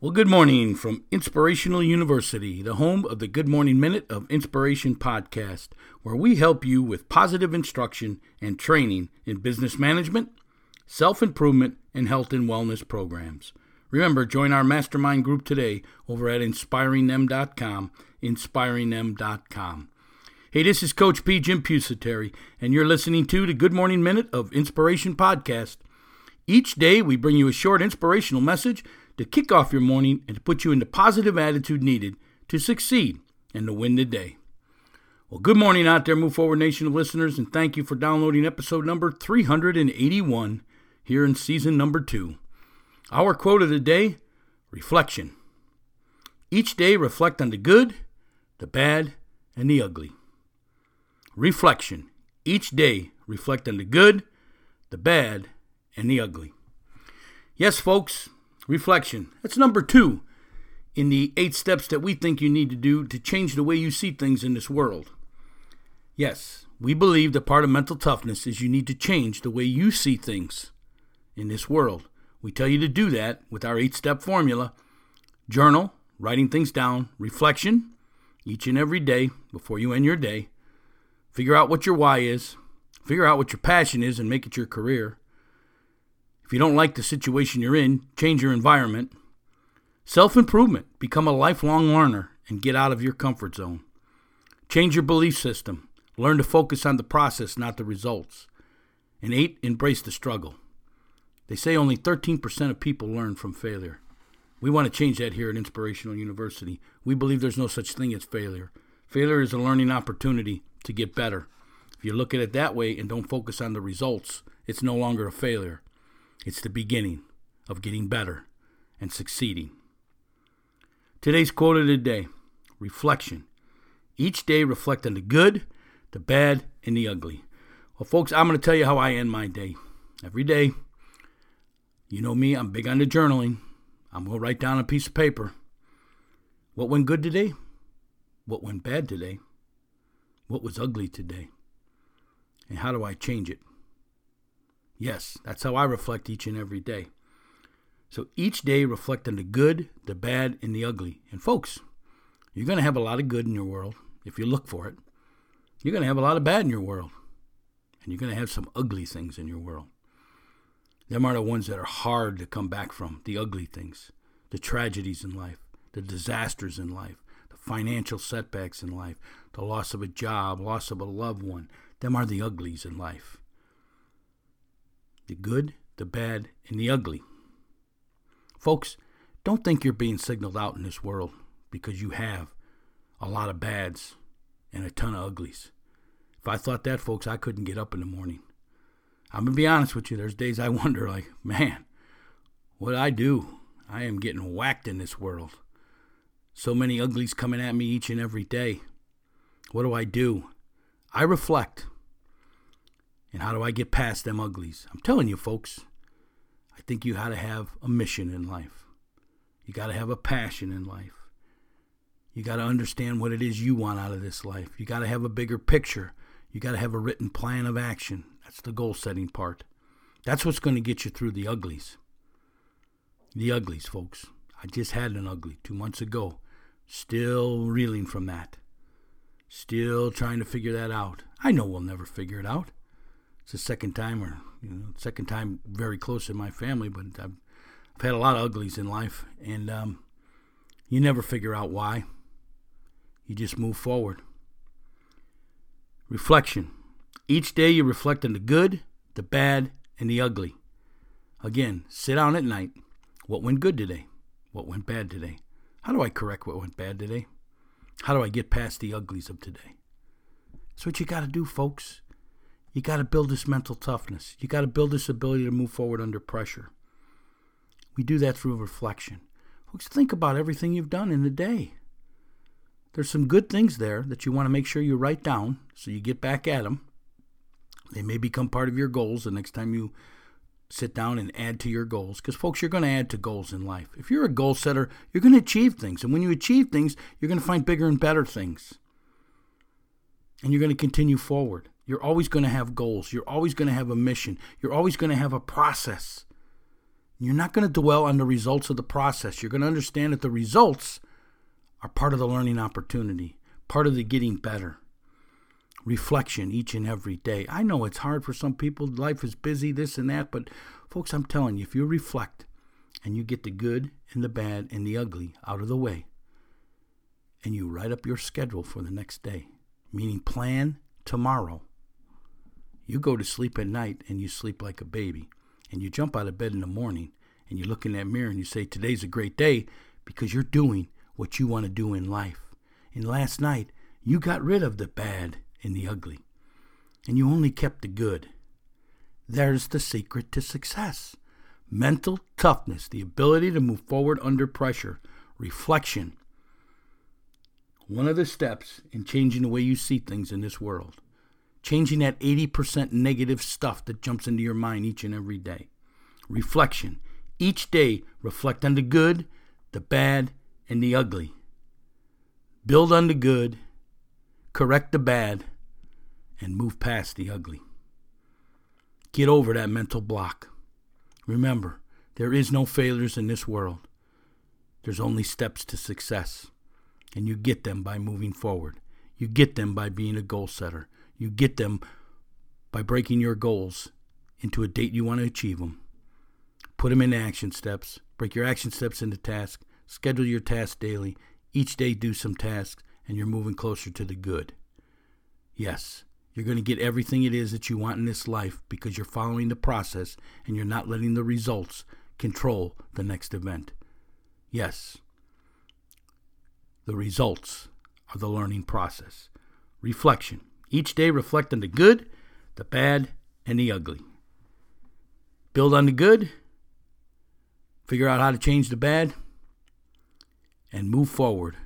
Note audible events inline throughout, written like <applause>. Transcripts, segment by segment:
Well, good morning from Inspirational University, the home of the Good Morning Minute of Inspiration podcast, where we help you with positive instruction and training in business management, self improvement, and health and wellness programs. Remember, join our mastermind group today over at inspiringthem.com, inspiringthem.com. Hey, this is Coach P. Jim Pusateri, and you're listening to the Good Morning Minute of Inspiration podcast. Each day, we bring you a short inspirational message to kick off your morning and to put you in the positive attitude needed to succeed and to win the day. Well, good morning out there, Move Forward Nation of listeners, and thank you for downloading episode number 381 here in season number two. Our quote of the day reflection. Each day, reflect on the good, the bad, and the ugly. Reflection. Each day, reflect on the good, the bad, and the ugly. Yes, folks, reflection. That's number two in the eight steps that we think you need to do to change the way you see things in this world. Yes, we believe that part of mental toughness is you need to change the way you see things in this world. We tell you to do that with our eight step formula journal, writing things down, reflection each and every day before you end your day. Figure out what your why is, figure out what your passion is, and make it your career. If you don't like the situation you're in, change your environment. Self improvement, become a lifelong learner and get out of your comfort zone. Change your belief system. Learn to focus on the process, not the results. And eight, embrace the struggle. They say only 13% of people learn from failure. We want to change that here at Inspirational University. We believe there's no such thing as failure. Failure is a learning opportunity to get better. If you look at it that way and don't focus on the results, it's no longer a failure. It's the beginning of getting better and succeeding. Today's quote of the day reflection. Each day reflect on the good, the bad, and the ugly. Well, folks, I'm going to tell you how I end my day. Every day, you know me, I'm big on the journaling. I'm going to write down a piece of paper. What went good today? What went bad today? What was ugly today? And how do I change it? Yes, that's how I reflect each and every day. So each day reflect on the good, the bad, and the ugly. And folks, you're going to have a lot of good in your world if you look for it. You're going to have a lot of bad in your world. And you're going to have some ugly things in your world. Them are the ones that are hard to come back from the ugly things, the tragedies in life, the disasters in life, the financial setbacks in life, the loss of a job, loss of a loved one. Them are the uglies in life the good, the bad, and the ugly. Folks, don't think you're being signaled out in this world because you have a lot of bads and a ton of uglies. If I thought that, folks, I couldn't get up in the morning. I'm going to be honest with you. There's days I <laughs> wonder, like, man, what I do? I am getting whacked in this world. So many uglies coming at me each and every day. What do I do? I reflect. And how do I get past them uglies? I'm telling you, folks, I think you got to have a mission in life. You got to have a passion in life. You got to understand what it is you want out of this life. You got to have a bigger picture. You got to have a written plan of action. That's the goal setting part. That's what's going to get you through the uglies. The uglies, folks. I just had an ugly two months ago. Still reeling from that. Still trying to figure that out. I know we'll never figure it out it's the second time, or you know, second time very close in my family. But I've, I've had a lot of uglies in life, and um, you never figure out why. You just move forward. Reflection. Each day you reflect on the good, the bad, and the ugly. Again, sit down at night. What went good today? What went bad today? How do I correct what went bad today? How do I get past the uglies of today? That's what you got to do, folks. You got to build this mental toughness. You got to build this ability to move forward under pressure. We do that through reflection. Folks, think about everything you've done in the day. There's some good things there that you want to make sure you write down so you get back at them. They may become part of your goals the next time you sit down and add to your goals. Because, folks, you're going to add to goals in life. If you're a goal setter, you're going to achieve things. And when you achieve things, you're going to find bigger and better things. And you're going to continue forward. You're always going to have goals. You're always going to have a mission. You're always going to have a process. You're not going to dwell on the results of the process. You're going to understand that the results are part of the learning opportunity, part of the getting better. Reflection each and every day. I know it's hard for some people. Life is busy, this and that. But, folks, I'm telling you, if you reflect and you get the good and the bad and the ugly out of the way, and you write up your schedule for the next day, meaning plan tomorrow, you go to sleep at night and you sleep like a baby. And you jump out of bed in the morning and you look in that mirror and you say, Today's a great day because you're doing what you want to do in life. And last night, you got rid of the bad and the ugly, and you only kept the good. There's the secret to success mental toughness, the ability to move forward under pressure, reflection. One of the steps in changing the way you see things in this world changing that 80% negative stuff that jumps into your mind each and every day. Reflection. Each day, reflect on the good, the bad, and the ugly. Build on the good, correct the bad, and move past the ugly. Get over that mental block. Remember, there is no failures in this world. There's only steps to success. And you get them by moving forward. You get them by being a goal setter. You get them by breaking your goals into a date you want to achieve them. Put them into action steps. Break your action steps into tasks. Schedule your tasks daily. Each day, do some tasks, and you're moving closer to the good. Yes, you're going to get everything it is that you want in this life because you're following the process and you're not letting the results control the next event. Yes, the results are the learning process. Reflection. Each day reflect on the good, the bad, and the ugly. Build on the good, figure out how to change the bad, and move forward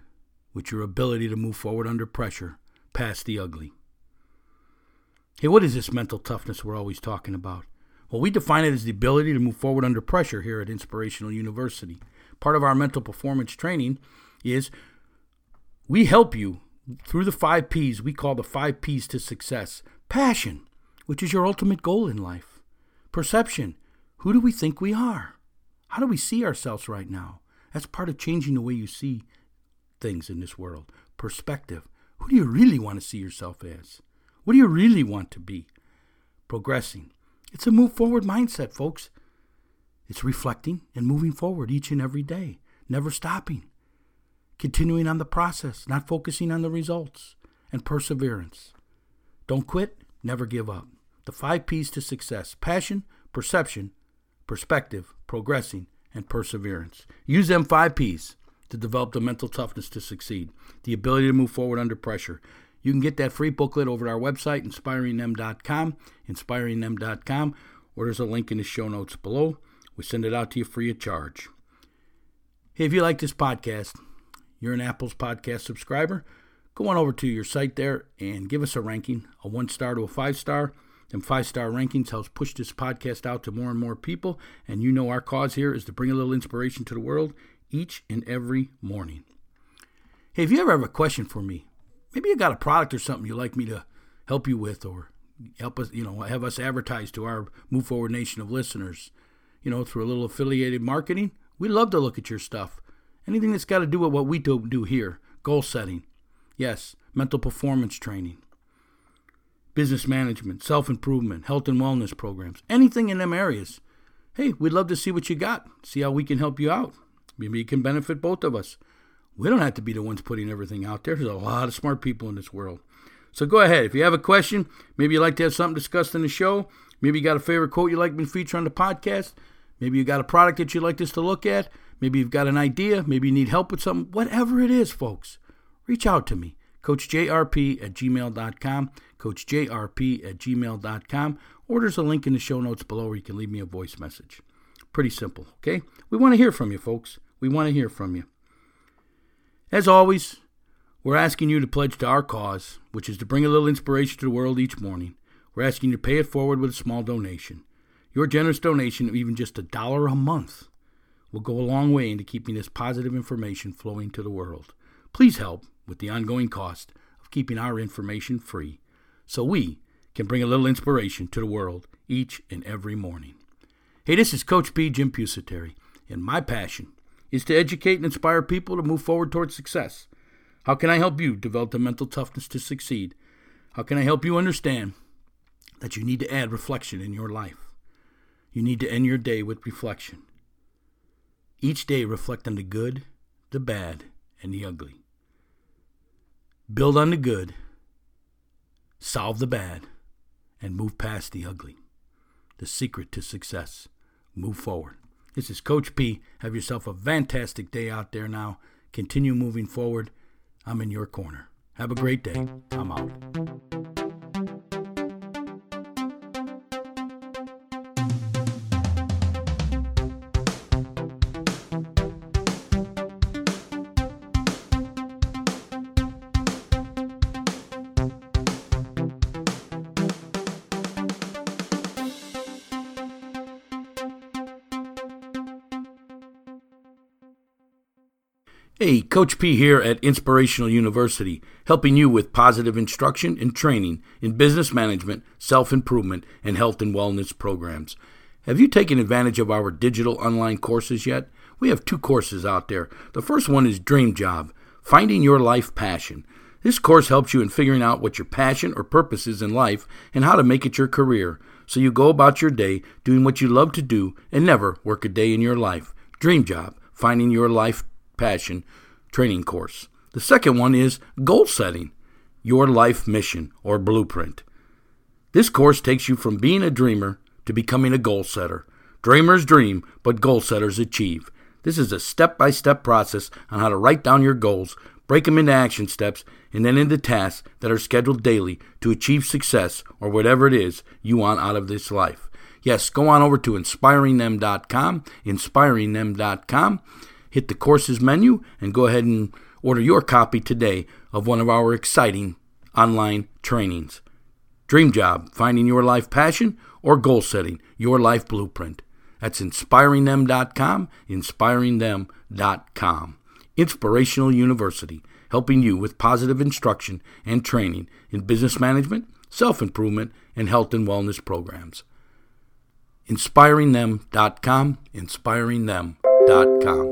with your ability to move forward under pressure past the ugly. Hey, what is this mental toughness we're always talking about? Well, we define it as the ability to move forward under pressure here at Inspirational University. Part of our mental performance training is we help you through the five P's we call the five P's to success passion, which is your ultimate goal in life, perception, who do we think we are? How do we see ourselves right now? That's part of changing the way you see things in this world. Perspective, who do you really want to see yourself as? What do you really want to be? Progressing. It's a move forward mindset, folks. It's reflecting and moving forward each and every day, never stopping continuing on the process, not focusing on the results, and perseverance. Don't quit, never give up. The five P's to success passion, perception, perspective, progressing, and perseverance. Use them five P's to develop the mental toughness to succeed, the ability to move forward under pressure. You can get that free booklet over at our website, inspiringthem.com, inspiringthem.com, or there's a link in the show notes below. We send it out to you free of charge. Hey, if you like this podcast, you're an Apple's podcast subscriber, go on over to your site there and give us a ranking, a one star to a five star. Them five star rankings helps push this podcast out to more and more people. And you know our cause here is to bring a little inspiration to the world each and every morning. Hey, if you ever have a question for me, maybe you got a product or something you'd like me to help you with or help us, you know, have us advertise to our Move Forward Nation of listeners, you know, through a little affiliated marketing, we'd love to look at your stuff. Anything that's got to do with what we do, do here goal setting, yes, mental performance training, business management, self improvement, health and wellness programs, anything in them areas. Hey, we'd love to see what you got, see how we can help you out. Maybe it can benefit both of us. We don't have to be the ones putting everything out there. There's a lot of smart people in this world. So go ahead. If you have a question, maybe you'd like to have something discussed in the show, maybe you got a favorite quote you'd like me to feature on the podcast, maybe you got a product that you'd like us to look at, Maybe you've got an idea. Maybe you need help with something. Whatever it is, folks, reach out to me. CoachJRP at gmail.com. CoachJRP at gmail.com. Or there's a link in the show notes below where you can leave me a voice message. Pretty simple, okay? We want to hear from you, folks. We want to hear from you. As always, we're asking you to pledge to our cause, which is to bring a little inspiration to the world each morning. We're asking you to pay it forward with a small donation. Your generous donation of even just a dollar a month will go a long way into keeping this positive information flowing to the world. Please help with the ongoing cost of keeping our information free so we can bring a little inspiration to the world each and every morning. Hey, this is Coach P. Jim Pusateri, and my passion is to educate and inspire people to move forward towards success. How can I help you develop the mental toughness to succeed? How can I help you understand that you need to add reflection in your life? You need to end your day with reflection. Each day, reflect on the good, the bad, and the ugly. Build on the good, solve the bad, and move past the ugly. The secret to success move forward. This is Coach P. Have yourself a fantastic day out there now. Continue moving forward. I'm in your corner. Have a great day. I'm out. Hey, Coach P here at Inspirational University, helping you with positive instruction and training in business management, self improvement, and health and wellness programs. Have you taken advantage of our digital online courses yet? We have two courses out there. The first one is Dream Job Finding Your Life Passion. This course helps you in figuring out what your passion or purpose is in life and how to make it your career so you go about your day doing what you love to do and never work a day in your life. Dream Job Finding Your Life Passion training course. The second one is Goal Setting Your Life Mission or Blueprint. This course takes you from being a dreamer to becoming a goal setter. Dreamers dream, but goal setters achieve. This is a step by step process on how to write down your goals, break them into action steps, and then into tasks that are scheduled daily to achieve success or whatever it is you want out of this life. Yes, go on over to inspiringthem.com, inspiringthem.com hit the courses menu and go ahead and order your copy today of one of our exciting online trainings. Dream Job, finding your life passion, or goal setting, your life blueprint. That's inspiringthem.com, inspiringthem.com. Inspirational University, helping you with positive instruction and training in business management, self improvement, and health and wellness programs. Inspiringthem.com, inspiringthem.com.